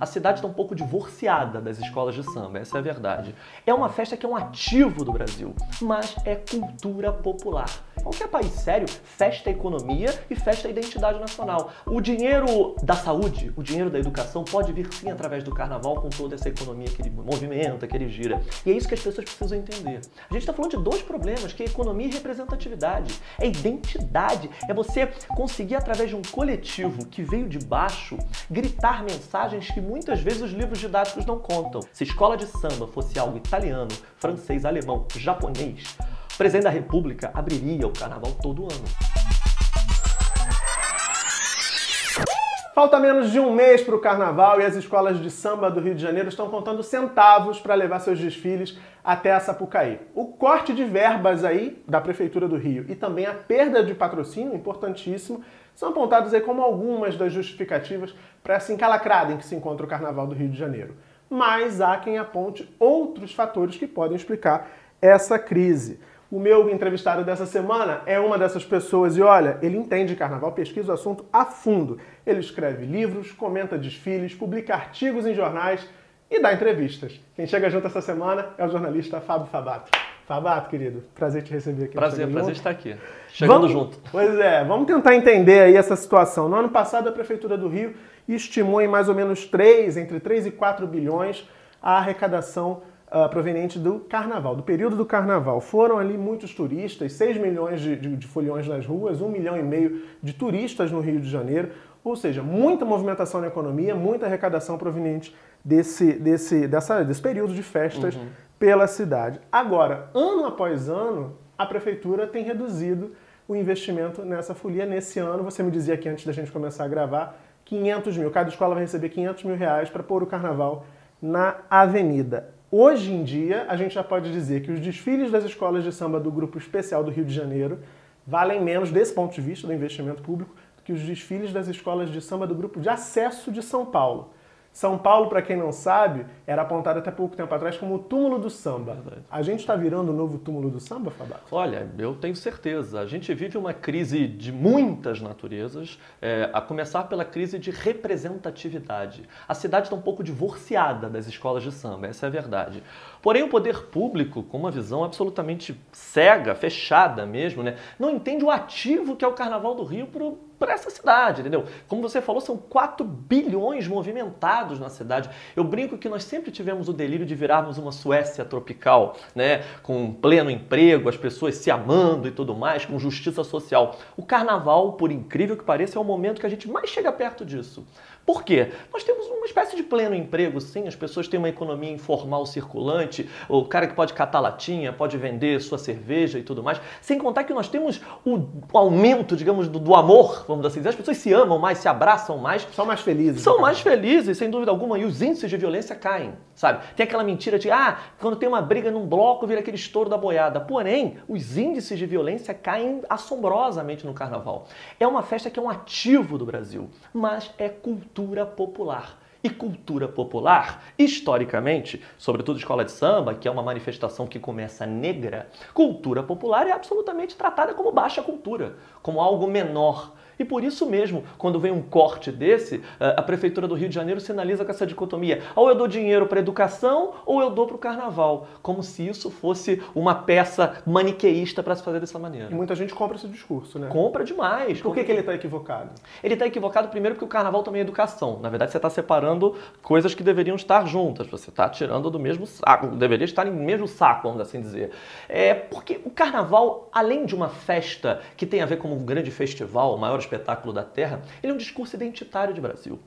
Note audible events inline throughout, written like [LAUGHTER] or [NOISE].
A cidade está um pouco divorciada das escolas de samba, essa é a verdade. É uma festa que é um ativo do Brasil, mas é cultura popular. Qualquer país sério festa a economia e festa a identidade nacional. O dinheiro da saúde, o dinheiro da educação pode vir sim através do carnaval com toda essa economia que ele movimenta, que ele gira. E é isso que as pessoas precisam entender. A gente está falando de dois problemas, que é economia e representatividade. É identidade, é você conseguir através de um coletivo que veio de baixo gritar mensagens que muitas vezes os livros didáticos não contam. Se escola de samba fosse algo italiano, francês, alemão, japonês, o presidente da República abriria o carnaval todo ano. Falta menos de um mês para o carnaval e as escolas de samba do Rio de Janeiro estão contando centavos para levar seus desfiles até a Sapucaí. O corte de verbas aí da Prefeitura do Rio e também a perda de patrocínio, importantíssimo, são apontados aí como algumas das justificativas para essa encalacrada em que se encontra o carnaval do Rio de Janeiro. Mas há quem aponte outros fatores que podem explicar essa crise. O meu entrevistado dessa semana é uma dessas pessoas e olha, ele entende carnaval, pesquisa o assunto a fundo. Ele escreve livros, comenta desfiles, publica artigos em jornais e dá entrevistas. Quem chega junto essa semana é o jornalista Fábio Fabato. Fabato, querido, prazer te receber aqui. Prazer, prazer estar aqui. Chegando vamos, junto. Pois é, vamos tentar entender aí essa situação. No ano passado, a Prefeitura do Rio estimou em mais ou menos 3, entre 3 e 4 bilhões, a arrecadação uh, proveniente do carnaval, do período do carnaval. Foram ali muitos turistas, 6 milhões de, de, de foliões nas ruas, 1 milhão e meio de turistas no Rio de Janeiro, ou seja, muita movimentação na economia, muita arrecadação proveniente desse, desse, dessa, desse período de festas uhum. Pela cidade. Agora, ano após ano, a prefeitura tem reduzido o investimento nessa folia. Nesse ano, você me dizia aqui antes da gente começar a gravar, 500 mil. Cada escola vai receber 500 mil reais para pôr o carnaval na avenida. Hoje em dia, a gente já pode dizer que os desfiles das escolas de samba do Grupo Especial do Rio de Janeiro valem menos, desse ponto de vista do investimento público, do que os desfiles das escolas de samba do Grupo de Acesso de São Paulo. São Paulo, para quem não sabe, era apontado até pouco tempo atrás como o túmulo do samba. Verdade. A gente está virando o novo túmulo do samba, Fabato? Olha, eu tenho certeza. A gente vive uma crise de muitas naturezas, é, a começar pela crise de representatividade. A cidade está um pouco divorciada das escolas de samba, essa é a verdade. Porém, o poder público, com uma visão absolutamente cega, fechada mesmo, né, não entende o ativo que é o Carnaval do Rio para essa cidade, entendeu? Como você falou, são 4 bilhões movimentados na cidade. Eu brinco que nós sempre tivemos o delírio de virarmos uma Suécia tropical, né? Com pleno emprego, as pessoas se amando e tudo mais, com justiça social. O carnaval, por incrível que pareça, é o momento que a gente mais chega perto disso. Por quê? Nós temos uma espécie de pleno emprego, sim, as pessoas têm uma economia informal circulante, o cara que pode catar latinha, pode vender sua cerveja e tudo mais, sem contar que nós temos o aumento, digamos, do, do amor, vamos assim dizer, as pessoas se amam mais, se abraçam mais. São mais felizes. São mais felizes, sem dúvida alguma, e os índices de violência caem, sabe? Tem aquela mentira de, ah, quando tem uma briga num bloco, vira aquele estouro da boiada. Porém, os índices de violência caem assombrosamente no carnaval. É uma festa que é um ativo do Brasil, mas é cultura cultura popular. E cultura popular, historicamente, sobretudo escola de samba, que é uma manifestação que começa negra, cultura popular é absolutamente tratada como baixa cultura, como algo menor, e por isso mesmo, quando vem um corte desse, eh, a Prefeitura do Rio de Janeiro sinaliza com essa dicotomia. Ou eu dou dinheiro para educação ou eu dou para o carnaval. Como se isso fosse uma peça maniqueísta para se fazer dessa maneira. E muita gente compra esse discurso, né? Compra demais. Por que, que ele está equivocado? Ele está equivocado primeiro porque o carnaval também é educação. Na verdade, você está separando coisas que deveriam estar juntas. Você está tirando do mesmo saco. Deveria estar no mesmo saco, vamos assim dizer. É porque o carnaval, além de uma festa que tem a ver com um grande festival, o maior espetáculo da Terra, ele é um discurso identitário de Brasil.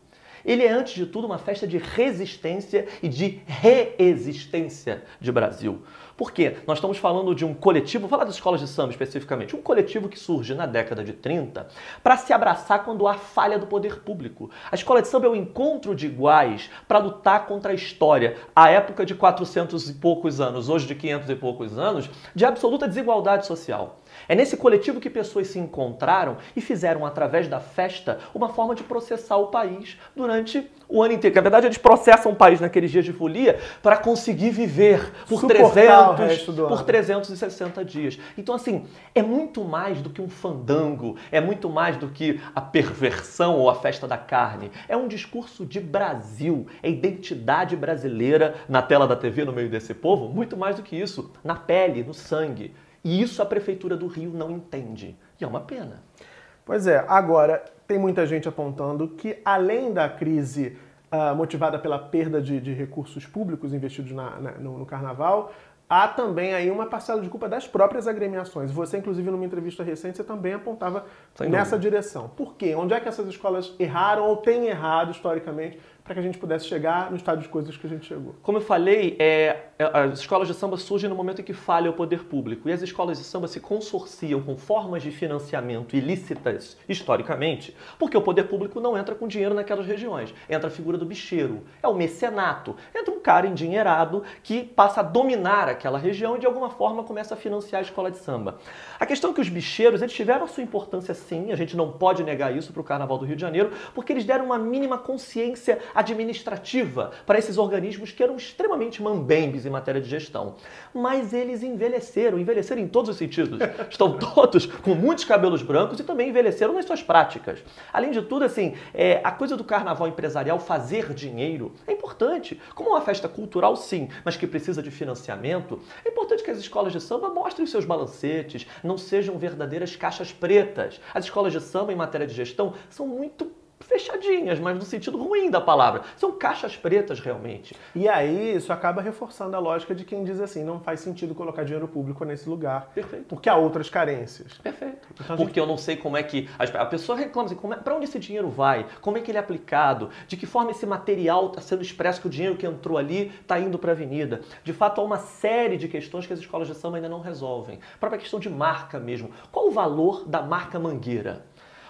Ele é, antes de tudo, uma festa de resistência e de reexistência de Brasil. Por quê? Nós estamos falando de um coletivo, vou falar das escolas de samba especificamente, um coletivo que surge na década de 30 para se abraçar quando há falha do poder público. A escola de samba é o um encontro de iguais para lutar contra a história, a época de 400 e poucos anos, hoje de 500 e poucos anos, de absoluta desigualdade social. É nesse coletivo que pessoas se encontraram e fizeram, através da festa, uma forma de processar o país durante o ano inteiro. Na verdade, eles processam o país naqueles dias de folia para conseguir viver por, 300, por 360 dias. Então, assim, é muito mais do que um fandango, é muito mais do que a perversão ou a festa da carne. É um discurso de Brasil, é identidade brasileira na tela da TV, no meio desse povo, muito mais do que isso, na pele, no sangue. E isso a Prefeitura do Rio não entende. E é uma pena. Pois é, agora tem muita gente apontando que, além da crise uh, motivada pela perda de, de recursos públicos investidos na, na, no, no carnaval, há também aí uma parcela de culpa das próprias agremiações. Você, inclusive, numa entrevista recente, você também apontava nessa direção. Por quê? Onde é que essas escolas erraram ou têm errado historicamente para que a gente pudesse chegar no estado de coisas que a gente chegou. Como eu falei, é, é, as escolas de samba surgem no momento em que falha o poder público. E as escolas de samba se consorciam com formas de financiamento ilícitas, historicamente, porque o poder público não entra com dinheiro naquelas regiões. Entra a figura do bicheiro, é o mecenato. Entra um cara endinheirado que passa a dominar aquela região e de alguma forma começa a financiar a escola de samba. A questão é que os bicheiros, eles tiveram a sua importância sim, a gente não pode negar isso para o Carnaval do Rio de Janeiro, porque eles deram uma mínima consciência administrativa para esses organismos que eram extremamente mambembes em matéria de gestão. Mas eles envelheceram, envelheceram em todos os sentidos. [LAUGHS] Estão todos com muitos cabelos brancos e também envelheceram nas suas práticas. Além de tudo, assim, é, a coisa do carnaval empresarial, fazer dinheiro, é importante. Como uma festa cultural, sim, mas que precisa de financiamento, é importante que as escolas de samba mostrem os seus balancetes, não sejam verdadeiras caixas pretas. As escolas de samba, em matéria de gestão, são muito fechadinhas, mas no sentido ruim da palavra. São caixas pretas realmente. E aí isso acaba reforçando a lógica de quem diz assim, não faz sentido colocar dinheiro público nesse lugar. Perfeito. Porque há outras carências. Perfeito. Então, porque gente... eu não sei como é que a pessoa reclama assim, é, para onde esse dinheiro vai? Como é que ele é aplicado? De que forma esse material está sendo expresso que o dinheiro que entrou ali está indo para a avenida? De fato, há uma série de questões que as escolas de samba ainda não resolvem. A própria questão de marca mesmo. Qual o valor da marca Mangueira?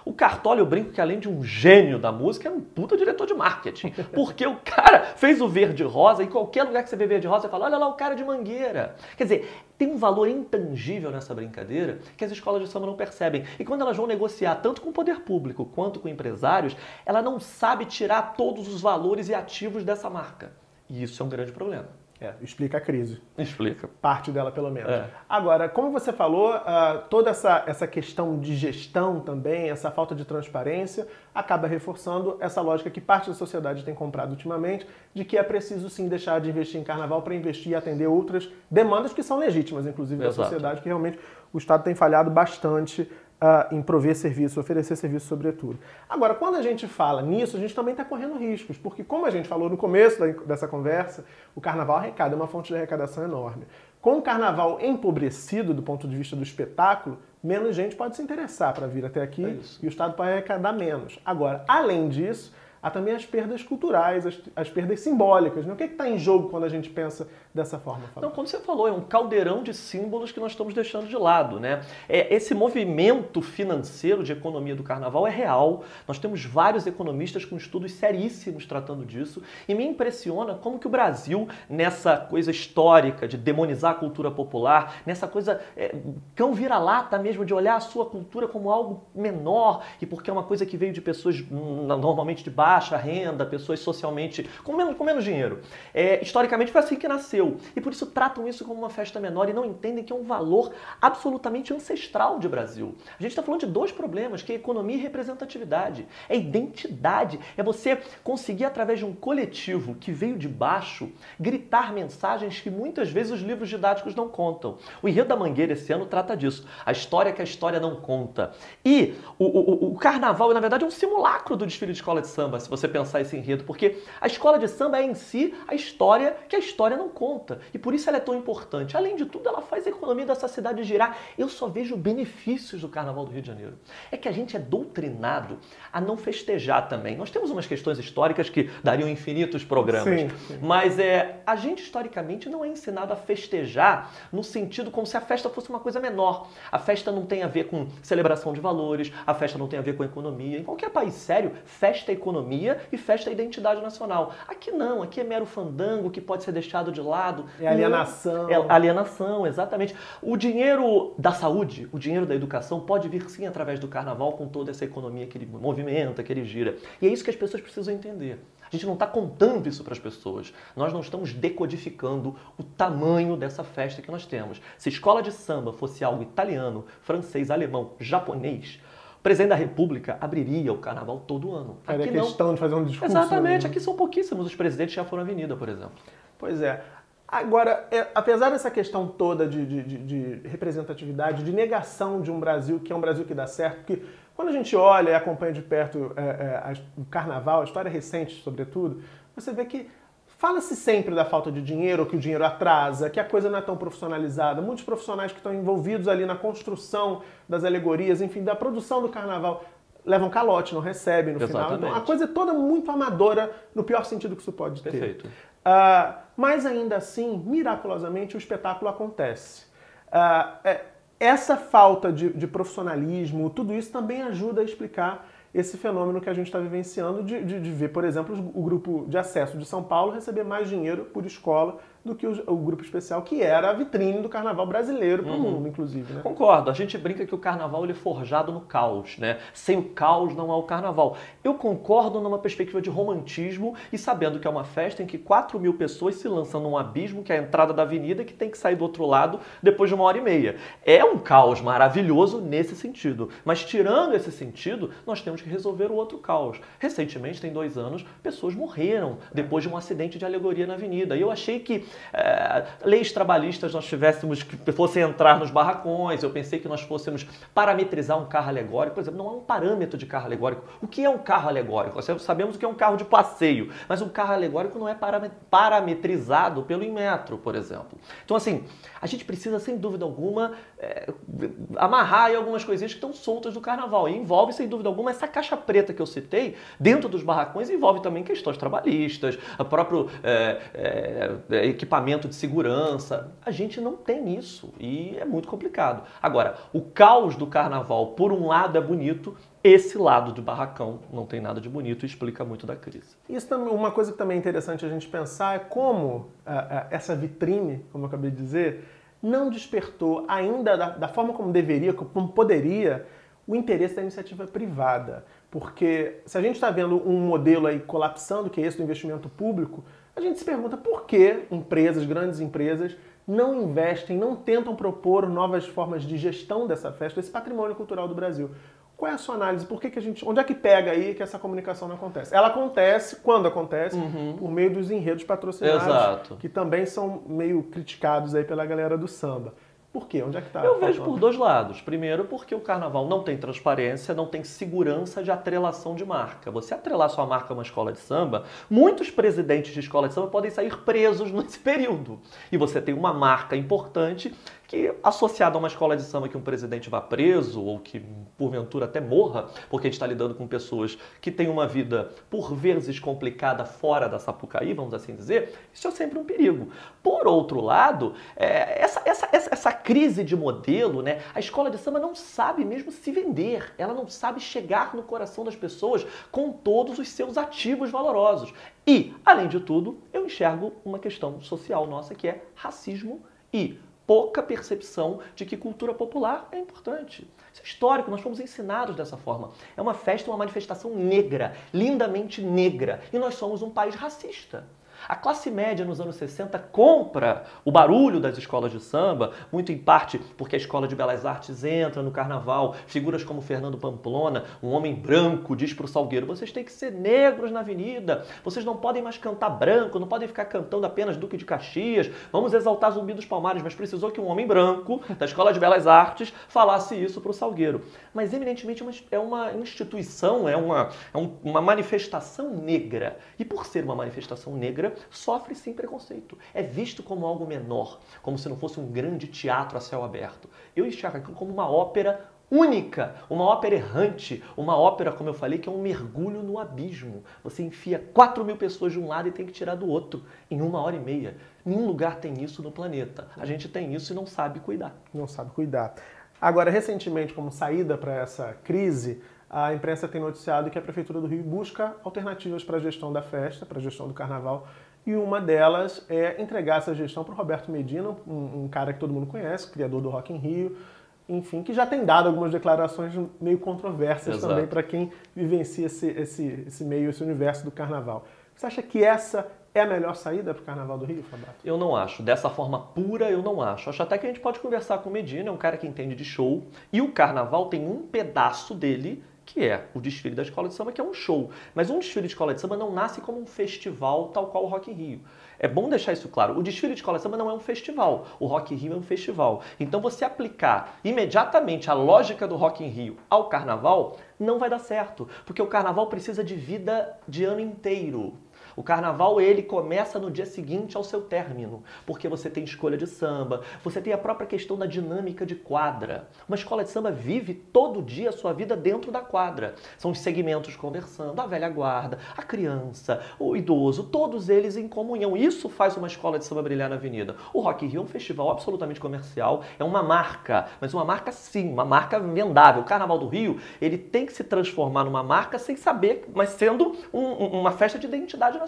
O Cartola, eu brinco que além de um gênio da música, é um puta diretor de marketing. [LAUGHS] Porque o cara fez o verde rosa e qualquer lugar que você vê verde rosa, você fala, olha lá o cara de mangueira. Quer dizer, tem um valor intangível nessa brincadeira que as escolas de samba não percebem. E quando elas vão negociar tanto com o poder público quanto com empresários, ela não sabe tirar todos os valores e ativos dessa marca. E isso é um grande problema. É, explica a crise. Explica. Parte dela, pelo menos. É. Agora, como você falou, uh, toda essa, essa questão de gestão também, essa falta de transparência, acaba reforçando essa lógica que parte da sociedade tem comprado ultimamente, de que é preciso sim deixar de investir em carnaval para investir e atender outras demandas que são legítimas, inclusive, Exato. da sociedade, que realmente o Estado tem falhado bastante uh, em prover serviço, oferecer serviço sobretudo. Agora, quando a gente fala nisso, a gente também está correndo riscos, porque como a gente falou no começo da, dessa conversa, o carnaval arrecada, é uma fonte de arrecadação enorme. Com o carnaval empobrecido do ponto de vista do espetáculo, menos gente pode se interessar para vir até aqui é e o Estado pode arrecadar menos. Agora, além disso, há também as perdas culturais, as, as perdas simbólicas. Né? O que é está em jogo quando a gente pensa dessa forma? Fábio? Não, como você falou, é um caldeirão de símbolos que nós estamos deixando de lado. Né? É, esse movimento financeiro de economia do carnaval é real. Nós temos vários economistas com estudos seríssimos tratando disso e me impressiona como que o Brasil, nessa coisa histórica de demonizar a cultura popular, nessa coisa é, cão vira-lata mesmo de olhar a sua cultura como algo menor e porque é uma coisa que veio de pessoas hum, normalmente de baixa renda, pessoas socialmente com menos, com menos dinheiro. É, historicamente foi assim que nasceu. E por isso tratam isso como uma festa menor e não entendem que é um valor absolutamente ancestral de Brasil. A gente está falando de dois problemas, que é economia e representatividade. É identidade. É você conseguir, através de um coletivo que veio de baixo, gritar mensagens que muitas vezes os livros didáticos não contam. O Enredo da Mangueira esse ano trata disso. A história que a história não conta. E o, o, o carnaval, na verdade, é um simulacro do desfile de escola de samba se você pensar esse enredo, porque a escola de samba é em si a história que a história não conta. E por isso ela é tão importante. Além de tudo, ela faz a economia dessa cidade girar. Eu só vejo benefícios do Carnaval do Rio de Janeiro. É que a gente é doutrinado a não festejar também. Nós temos umas questões históricas que dariam infinitos programas. Sim, sim. Mas é, a gente, historicamente, não é ensinado a festejar no sentido como se a festa fosse uma coisa menor. A festa não tem a ver com celebração de valores, a festa não tem a ver com economia. Em qualquer país sério, festa é economia economia e festa a identidade nacional. Aqui não, aqui é mero fandango que pode ser deixado de lado. É alienação. É alienação, exatamente. O dinheiro da saúde, o dinheiro da educação pode vir sim através do carnaval com toda essa economia que ele movimenta, que ele gira. E é isso que as pessoas precisam entender. A gente não está contando isso para as pessoas. Nós não estamos decodificando o tamanho dessa festa que nós temos. Se escola de samba fosse algo italiano, francês, alemão, japonês, o presidente da República abriria o carnaval todo ano. Aqui Era questão não. de fazer um discurso. Exatamente. Né? Aqui são pouquíssimos os presidentes que já foram à avenida, por exemplo. Pois é. Agora, é, apesar dessa questão toda de, de, de, de, representatividade, de negação de um Brasil que é um Brasil que dá certo, porque quando a gente olha e acompanha de perto é, é, o carnaval, a história recente, sobretudo, você vê que fala-se sempre da falta de dinheiro, que o dinheiro atrasa, que a coisa não é tão profissionalizada. Muitos profissionais que estão envolvidos ali na construção das alegorias, enfim, da produção do carnaval, levam calote, não recebem no Exatamente. final. Então, a coisa é toda muito amadora, no pior sentido que isso pode ter. Perfeito. Uh, mas ainda assim, miraculosamente, o espetáculo acontece. Uh, essa falta de, de, profissionalismo, tudo isso também ajuda a explicar esse fenômeno que a gente está vivenciando de, de, de, ver, por exemplo, o grupo de acesso de São Paulo receber mais dinheiro por escola do que o, o, grupo especial, que era a vitrine do carnaval brasileiro para o uhum. mundo, inclusive. Né? Concordo. A gente brinca que o carnaval ele é forjado no caos, né? Sem o caos não há o carnaval. Eu concordo numa perspectiva de romantismo e sabendo que é uma festa em que 4 mil pessoas se lançam num abismo, que é a entrada da avenida, que tem que sair do outro lado depois de uma hora e meia. É um caos maravilhoso nesse sentido. Mas tirando esse sentido, nós temos que resolver o outro caos. Recentemente, tem dois anos, pessoas morreram depois de um acidente de alegoria na avenida. E eu achei que é, leis trabalhistas nós tivéssemos que fossem entrar nos barracões, eu pensei que nós fôssemos parametrizar um carro alegórico. Por exemplo, não há um parâmetro de carro alegórico. O que é um carro alegórico? Nós sabemos o que é um carro de passeio, mas um carro alegórico não é parametrizado pelo Inmetro, por exemplo. Então, assim, a gente precisa, sem dúvida alguma, é, amarrar aí algumas coisinhas que estão soltas do carnaval. E envolve, sem dúvida alguma, essa caixa preta que eu citei, dentro dos barracões, envolve também questões trabalhistas, o próprio é, é, é, equipamento de segurança. A gente não tem isso e é muito complicado. Agora, o caos do carnaval, por um lado, é bonito, esse lado do barracão não tem nada de bonito e explica muito da crise. Isso também, uma coisa que também é interessante a gente pensar é como uh, uh, essa vitrine, como eu acabei de dizer, não despertou ainda da, da forma como deveria, como poderia, o interesse da iniciativa privada. Porque se a gente está vendo um modelo aí colapsando, que é esse do investimento público, a gente se pergunta por que empresas, grandes empresas, não investem, não tentam propor novas formas de gestão dessa festa, desse patrimônio cultural do Brasil. Qual é a sua análise? Por que, que a gente. Onde é que pega aí que essa comunicação não acontece? Ela acontece, quando acontece, uhum. por meio dos enredos patrocinados, Exato. que também são meio criticados aí pela galera do samba. Por quê? Onde é que está? Eu vejo por dois lados. Primeiro, porque o carnaval não tem transparência, não tem segurança de atrelação de marca. Você atrelar sua marca a uma escola de samba, muitos presidentes de escola de samba podem sair presos [LAUGHS] nesse período. E você tem uma marca importante que, associado a uma escola de samba que um presidente vá preso ou que, porventura, até morra, porque a gente está lidando com pessoas que têm uma vida, por vezes, complicada fora da Sapucaí, vamos assim dizer, isso é sempre um perigo. Por outro lado, é, essa, essa, essa, essa crise de modelo, né, a escola de samba não sabe mesmo se vender, ela não sabe chegar no coração das pessoas com todos os seus ativos valorosos. E, além de tudo, eu enxergo uma questão social nossa que é racismo e pouca percepção de que cultura popular é importante. Isso é histórico, nós fomos ensinados dessa forma. É uma festa, uma manifestação negra, lindamente negra. E nós somos um país racista. A classe média nos anos 60 compra o barulho das escolas de samba, muito em parte porque a Escola de Belas Artes entra no carnaval. Figuras como Fernando Pamplona, um homem branco, diz para o Salgueiro: vocês têm que ser negros na avenida, vocês não podem mais cantar branco, não podem ficar cantando apenas Duque de Caxias, vamos exaltar Zumbi dos Palmares. Mas precisou que um homem branco da Escola de Belas Artes falasse isso para o Salgueiro. Mas, eminentemente, é uma instituição, é uma, é uma manifestação negra. E por ser uma manifestação negra, sofre sim preconceito. É visto como algo menor, como se não fosse um grande teatro a céu aberto. Eu enxergo aquilo como uma ópera única, uma ópera errante, uma ópera, como eu falei, que é um mergulho no abismo. Você enfia 4 mil pessoas de um lado e tem que tirar do outro em uma hora e meia. Nenhum lugar tem isso no planeta. A gente tem isso e não sabe cuidar. Não sabe cuidar. Agora, recentemente, como saída para essa crise, a imprensa tem noticiado que a Prefeitura do Rio busca alternativas para a gestão da festa, para a gestão do carnaval, e uma delas é entregar essa gestão para o Roberto Medina, um, um, cara que todo mundo conhece, criador do Rock in Rio, enfim, que já tem dado algumas declarações meio controversas Exato. também para quem vivencia esse, esse, esse meio, esse universo do carnaval. Você acha que essa é a melhor saída para o Carnaval do Rio, Fabato? Eu não acho. Dessa forma pura, eu não acho. Acho até que a gente pode conversar com o Medina, é um cara que entende de show. E o Carnaval tem um pedaço dele que é o desfile da escola de samba, que é um show. Mas um desfile de escola de samba não nasce como um festival tal qual o Rock in Rio. É bom deixar isso claro. O desfile de escola de samba não é um festival. O Rock in Rio é um festival. Então você aplicar imediatamente a lógica do Rock in Rio ao carnaval não vai dar certo, porque o carnaval precisa de vida de ano inteiro. O carnaval ele começa no dia seguinte ao seu término, porque você tem escolha de samba, você tem a própria questão da dinâmica de quadra. Uma escola de samba vive todo dia a sua vida dentro da quadra. São os segmentos conversando, a velha guarda, a criança, o idoso, todos eles em comunhão. Isso faz uma escola de samba brilhar na avenida. O Rock Rio é um festival absolutamente comercial, é uma marca, mas uma marca sim, uma marca vendável. O Carnaval do Rio, ele tem que se transformar numa marca sem saber, mas sendo um, uma festa de identidade nacional.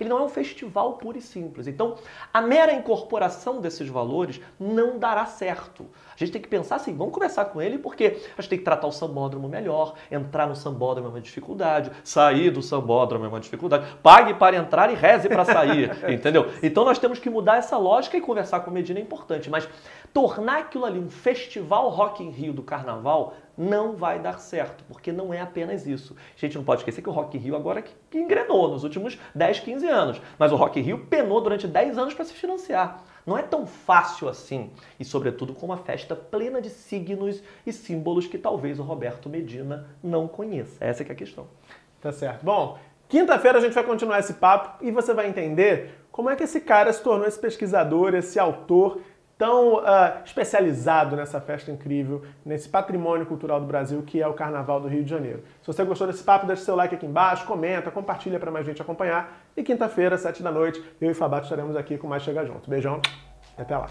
Ele não é um festival puro e simples. Então, a mera incorporação desses valores não dará certo. A gente tem que pensar assim, vamos conversar com ele porque a gente tem que tratar o sambódromo melhor, entrar no sambódromo é uma dificuldade, sair do sambódromo é uma dificuldade, pague para entrar e reze para sair, [LAUGHS] entendeu? Então nós temos que mudar essa lógica e conversar com o Medina é importante, mas tornar aquilo ali um festival Rock in Rio do carnaval não vai dar certo, porque não é apenas isso. A gente não pode esquecer que o Rock in Rio agora que, que engrenou nos últimos 10, 15 anos, mas o Rock in Rio penou durante 10 anos para se financiar. Não é tão fácil assim, e sobretudo com uma festa plena de signos e símbolos que talvez o Roberto Medina não conheça. Essa é, é a questão. Tá certo. Bom, quinta-feira a gente vai continuar esse papo e você vai entender como é que esse cara se tornou esse pesquisador, esse autor tão uh, especializado nessa festa incrível, nesse patrimônio cultural do Brasil que é o Carnaval do Rio de Janeiro. Se você gostou desse papo, deixa seu like aqui embaixo, comenta, compartilha para mais gente acompanhar. E quinta-feira, sete da noite, eu e Fabato estaremos aqui com mais Chega Junto. Beijão e até lá.